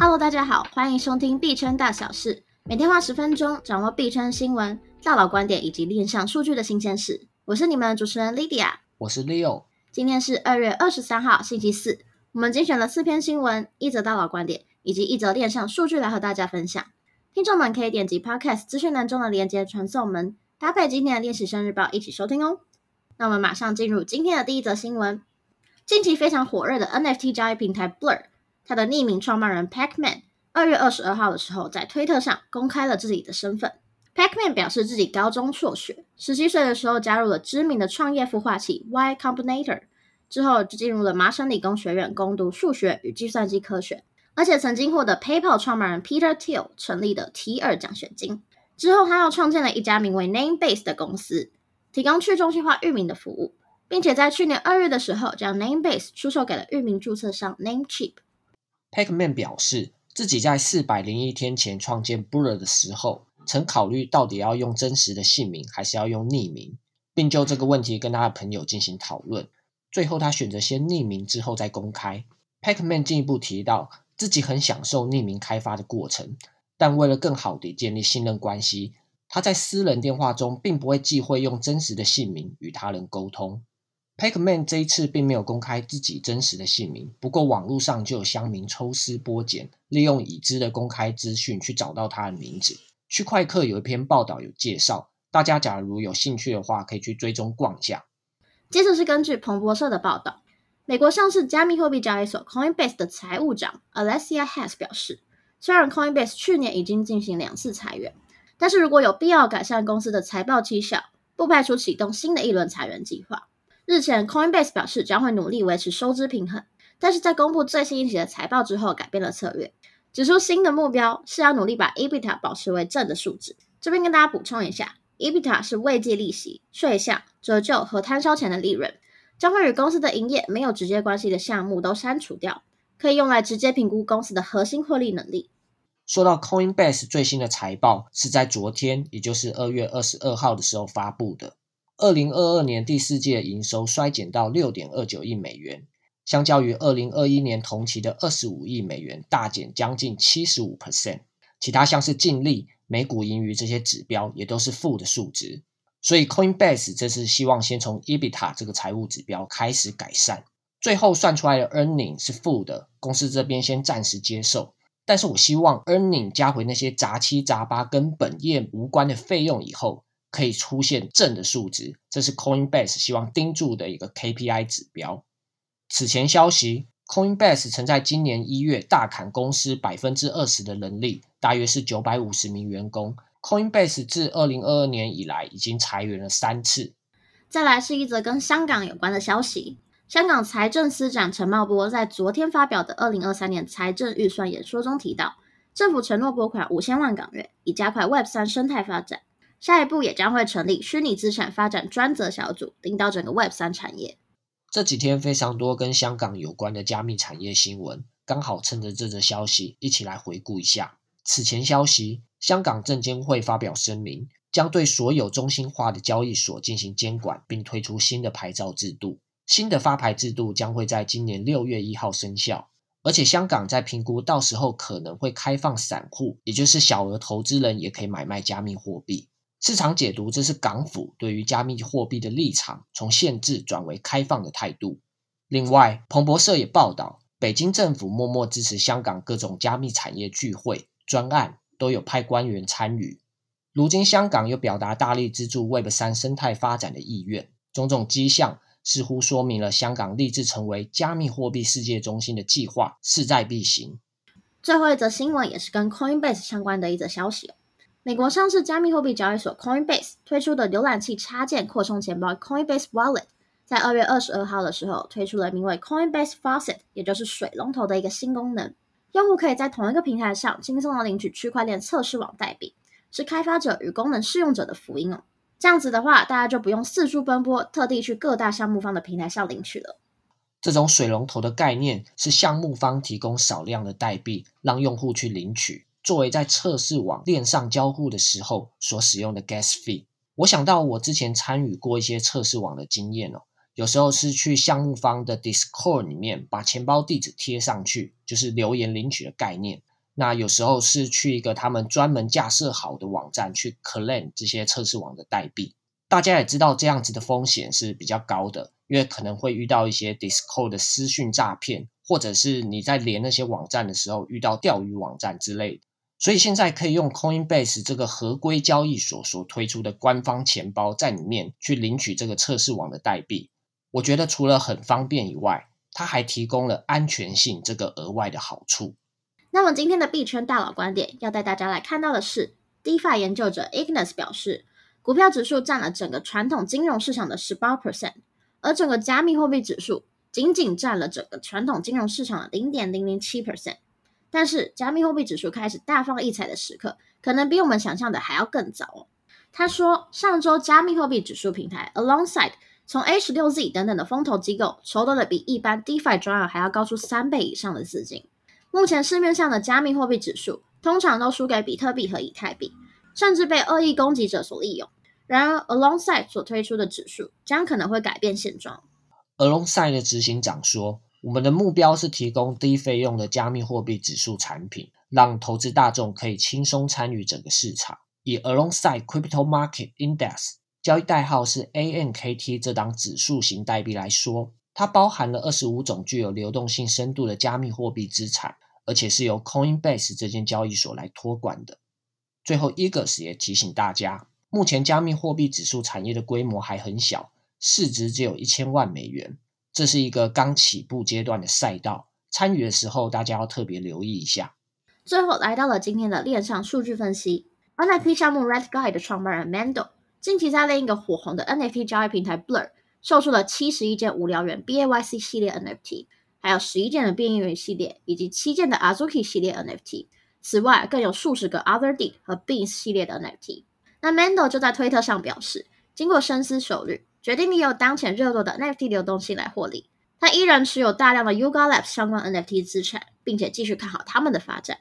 Hello，大家好，欢迎收听币圈大小事，每天花十分钟掌握币圈新闻、大佬观点以及链上数据的新鲜事。我是你们的主持人 Lydia，我是 Leo。今天是二月二十三号，星期四。我们精选了四篇新闻、一则大佬观点以及一则链上数据来和大家分享。听众们可以点击 Podcast 资讯栏中的连接传送门，搭配今天的链习生日报一起收听哦。那我们马上进入今天的第一则新闻。近期非常火热的 NFT 交易平台 Blur。他的匿名创办人 Pacman 二月二十二号的时候，在推特上公开了自己的身份。Pacman 表示自己高中辍学，十七岁的时候加入了知名的创业孵化器 Y Combinator，之后就进入了麻省理工学院攻读数学与计算机科学，而且曾经获得 PayPal 创办人 Peter Thiel 成立的 T 二奖学金。之后他又创建了一家名为 Namebase 的公司，提供去中心化域名的服务，并且在去年二月的时候将 Namebase 出售给了域名注册商 Namecheap。Pacman 表示，自己在四百零一天前创建 Blur 的时候，曾考虑到底要用真实的姓名还是要用匿名，并就这个问题跟他的朋友进行讨论。最后，他选择先匿名，之后再公开。Pacman 进一步提到，自己很享受匿名开发的过程，但为了更好地建立信任关系，他在私人电话中并不会忌讳用真实的姓名与他人沟通。Pacman 这一次并没有公开自己真实的姓名，不过网络上就有乡民抽丝剥茧，利用已知的公开资讯去找到他的名字。区块客有一篇报道有介绍，大家假如有兴趣的话，可以去追踪逛一下。接着是根据彭博社的报道，美国上市加密货币交易所 Coinbase 的财务长 Alesia Hess 表示，虽然 Coinbase 去年已经进行两次裁员，但是如果有必要改善公司的财报绩效，不排除启动新的一轮裁员计划。日前，Coinbase 表示将会努力维持收支平衡，但是在公布最新一期的财报之后，改变了策略，指出新的目标是要努力把 EBITDA 保持为正的数值。这边跟大家补充一下，EBITDA 是未计利息、税项、折旧和摊销前的利润，将会与公司的营业没有直接关系的项目都删除掉，可以用来直接评估公司的核心获利能力。说到 Coinbase 最新的财报是在昨天，也就是二月二十二号的时候发布的。二零二二年第四季的营收衰减到六点二九亿美元，相较于二零二一年同期的二十五亿美元，大减将近七十五 percent。其他像是净利、每股盈余这些指标也都是负的数值。所以 Coinbase 这次希望先从 EBITDA 这个财务指标开始改善。最后算出来的 earning 是负的，公司这边先暂时接受。但是我希望 earning 加回那些杂七杂八跟本业无关的费用以后。可以出现正的数值，这是 Coinbase 希望盯住的一个 KPI 指标。此前消息，Coinbase 曾在今年一月大砍公司百分之二十的人力，大约是九百五十名员工。Coinbase 自二零二二年以来已经裁员了三次。再来是一则跟香港有关的消息，香港财政司长陈茂波在昨天发表的二零二三年财政预算演说中提到，政府承诺拨款五千万港元，以加快 Web 三生态发展。下一步也将会成立虚拟资产发展专责小组，领导整个 Web 三产业。这几天非常多跟香港有关的加密产业新闻，刚好趁着这则消息，一起来回顾一下。此前消息，香港证监会发表声明，将对所有中心化的交易所进行监管，并推出新的牌照制度。新的发牌制度将会在今年六月一号生效，而且香港在评估到时候可能会开放散户，也就是小额投资人也可以买卖加密货币。市场解读，这是港府对于加密货币的立场从限制转为开放的态度。另外，彭博社也报道，北京政府默默支持香港各种加密产业聚会专案，都有派官员参与。如今，香港又表达大力资助 Web 三生态发展的意愿，种种迹象似乎说明了香港立志成为加密货币世界中心的计划势在必行。最后一则新闻也是跟 Coinbase 相关的一则消息。美国上市加密货币交易所 Coinbase 推出的浏览器插件扩充钱包 Coinbase Wallet，在二月二十二号的时候推出了名为 Coinbase Faucet，也就是水龙头的一个新功能。用户可以在同一个平台上轻松的领取区块链测试网代币，是开发者与功能试用者的福音哦。这样子的话，大家就不用四处奔波，特地去各大项目方的平台上领取了。这种水龙头的概念是项目方提供少量的代币，让用户去领取。作为在测试网链上交互的时候所使用的 gas fee，我想到我之前参与过一些测试网的经验哦，有时候是去项目方的 Discord 里面把钱包地址贴上去，就是留言领取的概念。那有时候是去一个他们专门架设好的网站去 claim 这些测试网的代币。大家也知道这样子的风险是比较高的，因为可能会遇到一些 Discord 的私讯诈骗，或者是你在连那些网站的时候遇到钓鱼网站之类的。所以现在可以用 Coinbase 这个合规交易所所推出的官方钱包，在里面去领取这个测试网的代币。我觉得除了很方便以外，它还提供了安全性这个额外的好处。那么今天的币圈大佬观点要带大家来看到的是，DeFi 研究者 Ignis 表示，股票指数占了整个传统金融市场的十八 percent，而整个加密货币指数仅仅占了整个传统金融市场的零点零零七 percent。但是加密货币指数开始大放异彩的时刻，可能比我们想象的还要更早哦。他说，上周加密货币指数平台 Alongside。从 A 十六 Z 等等的风投机构筹得了比一般 DeFi 专案还要高出三倍以上的资金。目前市面上的加密货币指数通常都输给比特币和以太币，甚至被恶意攻击者所利用。然而，Alongside 所推出的指数将可能会改变现状。Alongside 的执行长说：“我们的目标是提供低费用的加密货币指数产品，让投资大众可以轻松参与整个市场。以 Alongside Crypto Market Index。”交易代号是 ANKT 这档指数型代币来说，它包含了二十五种具有流动性深度的加密货币资产，而且是由 Coinbase 这间交易所来托管的。最后，Ignis 也提醒大家，目前加密货币指数产业的规模还很小，市值只有一千万美元，这是一个刚起步阶段的赛道，参与的时候大家要特别留意一下。最后，来到了今天的链上数据分析，NFT 项目 Red Guy 的创办人 Mando。近期在另一个火红的 NFT 交易平台 Blur 售出了七十一件无聊猿 BAYC 系列 NFT，还有十一件的变异猿系列，以及七件的 Azuki 系列 NFT。此外，更有数十个 Otherdeed 和 Beans 系列的 NFT。那 Mando 就在推特上表示，经过深思熟虑，决定利用当前热络的 NFT 流动性来获利。他依然持有大量的 Yuga Labs 相关 NFT 资产，并且继续看好他们的发展。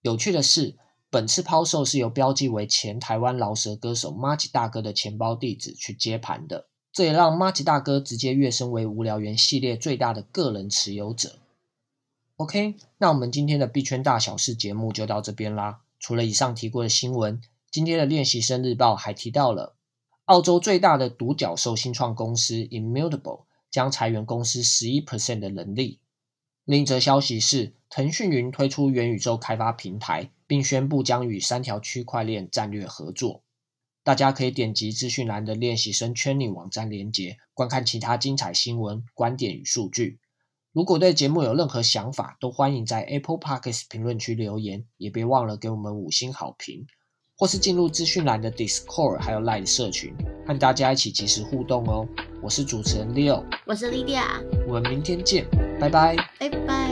有趣的是。本次抛售是由标记为前台湾饶舌歌手麻吉大哥的钱包地址去接盘的，这也让麻吉大哥直接跃升为无聊猿系列最大的个人持有者。OK，那我们今天的币圈大小事节目就到这边啦。除了以上提过的新闻，今天的练习生日报还提到了澳洲最大的独角兽新创公司 Immutable 将裁员公司十一 percent 的人力。另一则消息是，腾讯云推出元宇宙开发平台。并宣布将与三条区块链战略合作。大家可以点击资讯栏的练习生圈里网站连接，观看其他精彩新闻、观点与数据。如果对节目有任何想法，都欢迎在 Apple Podcast 评论区留言，也别忘了给我们五星好评，或是进入资讯栏的 Discord 还有 Line 社群，和大家一起及时互动哦。我是主持人 Leo，我是 Lydia，我们明天见，拜拜，拜拜。